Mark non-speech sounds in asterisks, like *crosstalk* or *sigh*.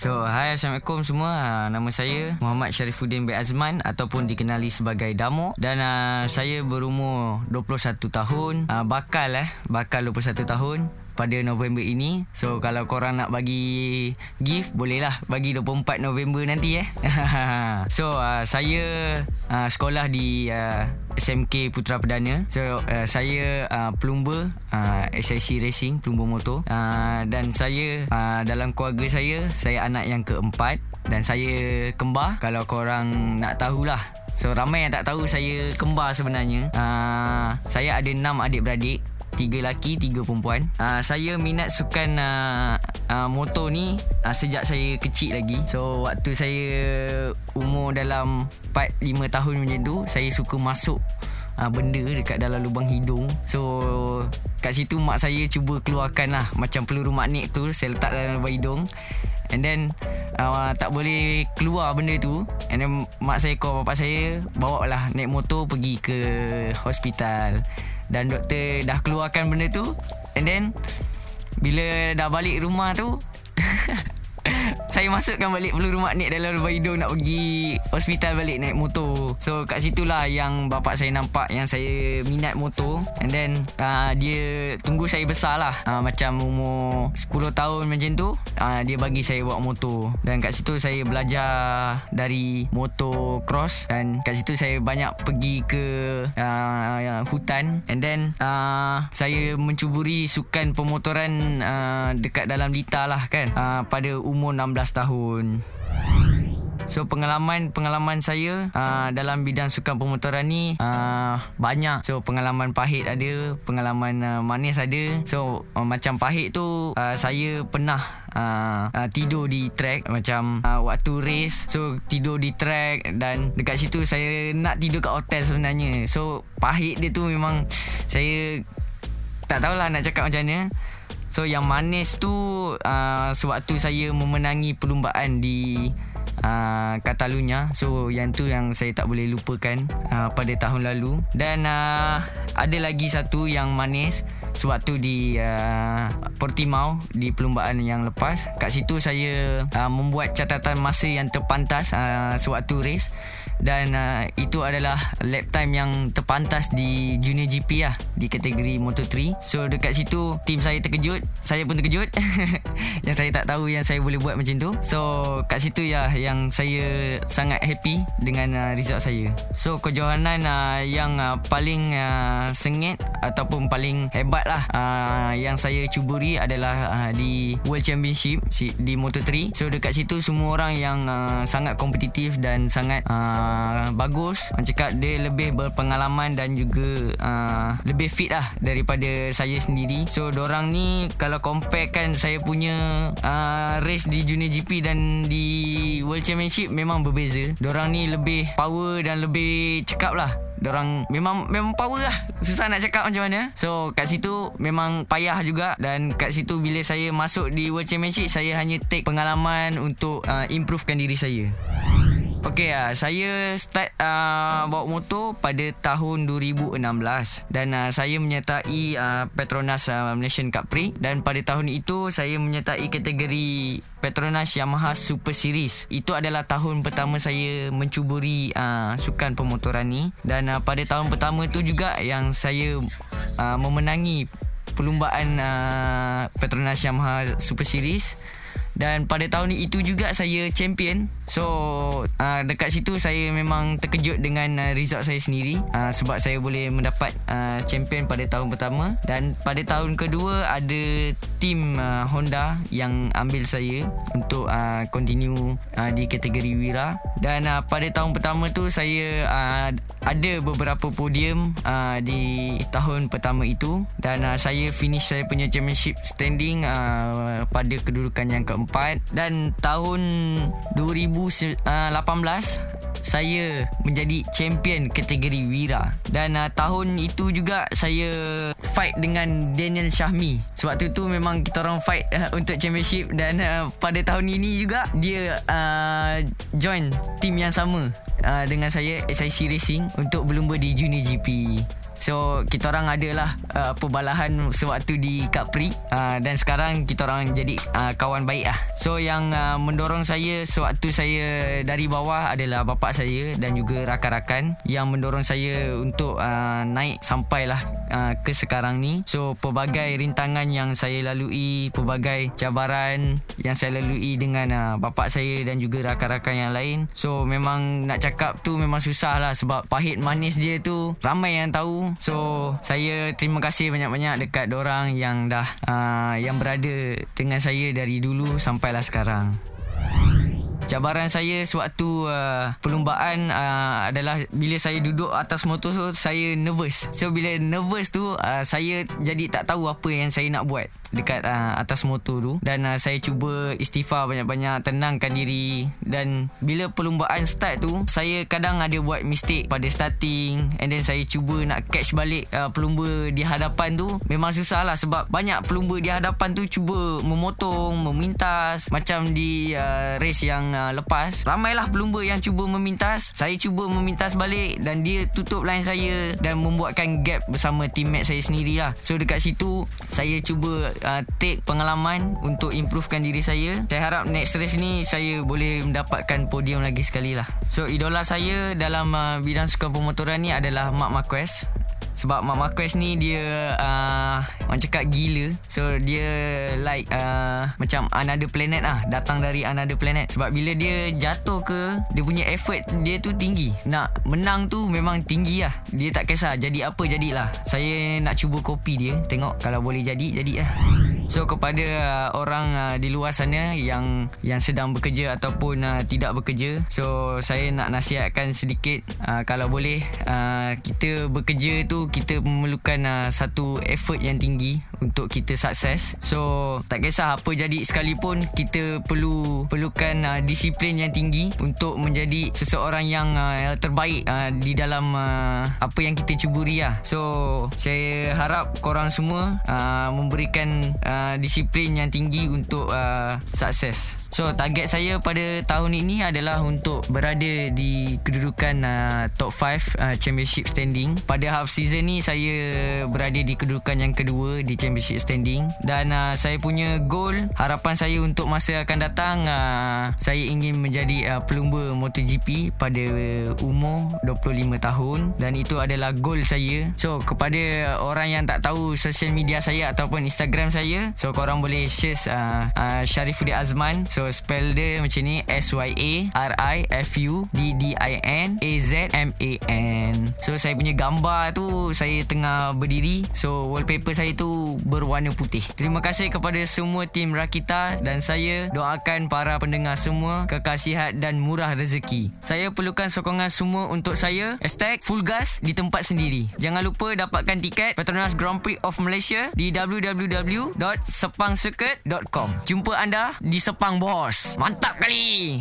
So, hai Assalamualaikum semua. Uh, nama saya Muhammad Syarifuddin bin Azman ataupun dikenali sebagai Damo dan uh, saya berumur 21 tahun. Uh, bakal eh, bakal 21 tahun pada November ini. So kalau korang nak bagi gift bolehlah bagi 24 November nanti eh. *laughs* so uh, saya uh, sekolah di uh, SMK Putra Perdana. So uh, saya uh, plumber uh, SIC Racing, plumber motor. Uh, dan saya uh, dalam keluarga saya, saya anak yang keempat dan saya kembar kalau korang nak tahulah So ramai yang tak tahu saya kembar sebenarnya uh, Saya ada enam adik-beradik tiga laki, tiga perempuan. Uh, saya minat sukan uh, uh, motor ni uh, sejak saya kecil lagi. So waktu saya umur dalam 4 5 tahun macam tu, saya suka masuk uh, benda dekat dalam lubang hidung. So kat situ mak saya cuba keluarkan lah macam peluru magnet tu saya letak dalam lubang hidung. And then uh, tak boleh keluar benda tu And then mak saya call bapak saya Bawa lah naik motor pergi ke hospital dan doktor dah keluarkan benda tu And then Bila dah balik rumah tu *laughs* saya masukkan balik peluru magnet dalam lubang hidung nak pergi hospital balik naik motor. So kat situlah yang bapak saya nampak yang saya minat motor. And then uh, dia tunggu saya besar lah. Uh, macam umur 10 tahun macam tu uh, dia bagi saya bawa motor. Dan kat situ saya belajar dari motor cross. Dan kat situ saya banyak pergi ke uh, hutan. And then uh, saya mencuburi sukan pemotoran uh, dekat dalam lita lah kan. Uh, pada umur 16 tahun. So pengalaman pengalaman saya uh, dalam bidang sukan pemotoran ni uh, banyak. So pengalaman pahit ada, pengalaman uh, manis ada. So uh, macam pahit tu uh, saya pernah uh, uh, tidur di track macam uh, waktu race. So tidur di track dan dekat situ saya nak tidur kat hotel sebenarnya. So pahit dia tu memang saya tak tahulah nak cakap macam mana. So yang manis tu uh, sewaktu saya memenangi perlumbaan di uh, Catalunya. So yang tu yang saya tak boleh lupakan uh, pada tahun lalu. Dan uh, ada lagi satu yang manis sewaktu di uh, Portimao di perlumbaan yang lepas. Kat situ saya uh, membuat catatan masa yang terpantas uh, sewaktu race dan uh, itu adalah lap time yang terpantas di junior GP lah di kategori Moto3. So dekat situ tim saya terkejut. Saya pun terkejut. *laughs* Yang saya tak tahu yang saya boleh buat macam tu. So kat situ ya yang saya sangat happy dengan uh, result saya. So kejohanan uh, yang uh, paling uh, sengit ataupun paling hebat lah uh, yang saya cuburi adalah uh, di World Championship di Moto3. So dekat situ semua orang yang uh, sangat kompetitif dan sangat uh, Uh, bagus. Orang cakap dia lebih berpengalaman Dan juga uh, Lebih fit lah Daripada saya sendiri. So orang ni Kalau compare kan Saya punya uh, Race di Junior GP Dan di World Championship Memang berbeza. Orang ni lebih Power dan lebih Cekap lah. Orang memang memang power lah. Susah nak cakap macam mana. So kat situ Memang payah juga. Dan kat situ Bila saya masuk di World Championship Saya hanya take pengalaman Untuk uh, Improvekan diri saya Okey uh, saya start uh, bawa motor pada tahun 2016 dan uh, saya menyertai uh, Petronas uh, Malaysian Cup Prix. Dan pada tahun itu saya menyertai kategori Petronas Yamaha Super Series. Itu adalah tahun pertama saya mencuburi uh, sukan pemotoran ni. Dan uh, pada tahun pertama tu juga yang saya uh, memenangi perlumbaan uh, Petronas Yamaha Super Series. Dan pada tahun itu juga saya champion So uh, dekat situ saya memang terkejut dengan uh, result saya sendiri. Uh, Sebab saya boleh mendapat uh, champion pada tahun pertama. Dan pada tahun kedua ada tim uh, Honda yang ambil saya Untuk uh, continue uh, di kategori Wira. Dan uh, pada tahun pertama tu saya uh, ada beberapa podium uh, di tahun pertama itu. Dan uh, saya finish saya punya championship standing uh, pada kedudukan yang keempat. Dan tahun 2000 2018 saya menjadi champion kategori Wira. Dan uh, tahun itu juga saya fight dengan Daniel Syahmi sebab tu tu memang kita orang fight uh, untuk championship. Dan uh, pada tahun ini juga dia uh, join team yang sama uh, dengan saya SIC Racing untuk berlumba di Junior GP So kita orang adalah uh, Perbalahan sewaktu di Capri uh, Dan sekarang kita orang jadi uh, kawan baik lah. So yang uh, mendorong saya Sewaktu saya dari bawah adalah bapa saya Dan juga rakan-rakan Yang mendorong saya untuk uh, naik sampailah uh, ke sekarang ni. So pelbagai rintangan yang saya lalui Pelbagai cabaran yang saya lalui dengan uh, bapa saya Dan juga rakan-rakan yang lain. So memang nak cakap tu memang susah lah Sebab pahit manis dia tu Ramai yang tahu So saya terima kasih banyak-banyak dekat orang yang dah uh, yang berada dengan saya dari dulu sampailah sekarang. Cabaran saya sewaktu uh, perlumbaan uh, adalah bila saya duduk atas motor tu saya nervous. So bila nervous tu uh, saya jadi tak tahu apa yang saya nak buat dekat uh, atas motor tu. Dan uh, saya cuba istighfar banyak-banyak tenangkan diri. Dan bila perlumbaan start tu saya kadang ada buat mistake pada starting. And then saya cuba nak catch balik uh, pelumba di hadapan tu. Memang susah lah sebab banyak pelumba di hadapan tu cuba memotong memintas. Macam di uh, race yang uh, lepas ramailah pelumba yang cuba memintas saya cuba memintas balik dan dia tutup line saya dan membuatkan gap bersama teammate saya sendirilah so dekat situ saya cuba uh, take pengalaman untuk improvekan diri saya. Saya harap next race ni saya boleh mendapatkan podium lagi sekali lah. So idola saya dalam uh, bidang sukan pemotoran ni adalah Mark Marquez. Sebab Mark Marquez ni dia uh, Orang cakap gila. So dia like uh, Macam another planet lah. Datang dari another planet. Sebab bila dia jatuh ke Dia punya effort dia tu tinggi. Nak menang tu memang tinggi lah. Dia tak kisah. Jadi apa jadilah. Saya nak cuba kopi dia. Tengok kalau boleh jadi jadi lah. So kepada uh, orang uh, di luar sana yang yang sedang bekerja ataupun uh, tidak bekerja, so saya nak nasihatkan sedikit. Uh, kalau boleh uh, kita bekerja tu kita memerlukan uh, satu effort yang tinggi untuk kita sukses. So tak kisah apa jadi sekalipun kita perlu perlukan uh, disiplin yang tinggi untuk menjadi seseorang yang uh, terbaik uh, di dalam uh, apa yang kita cuburi lah. So saya harap korang semua uh, memberikan uh, disiplin yang tinggi untuk uh, sukses. So target saya pada tahun ini adalah untuk berada di kedudukan uh, top 5 uh, championship standing. Pada half season ni saya berada di kedudukan yang kedua di championship standing. Dan uh, saya punya goal harapan saya untuk masa akan datang uh, saya ingin menjadi uh, pelumba MotoGP pada umur 25 tahun. Dan itu adalah goal saya. So kepada orang yang tak tahu social media saya ataupun Instagram saya So korang boleh share uh, uh, Syarifudin Azman. So spell dia macam ni S-Y-A-R-I-F-U-D-D-I-N-A-Z-M-A-N So saya punya gambar tu Saya tengah berdiri. So wallpaper saya tu Berwarna putih. Terima kasih kepada semua tim Rakita Dan saya doakan para pendengar semua Kekasihat dan murah rezeki. Saya perlukan sokongan semua untuk saya. Hashtag full gas di tempat sendiri. Jangan lupa dapatkan tiket Petronas Grand Prix of Malaysia Di www.sepangseket.com Jumpa anda di Sepang Bos. Mantap kali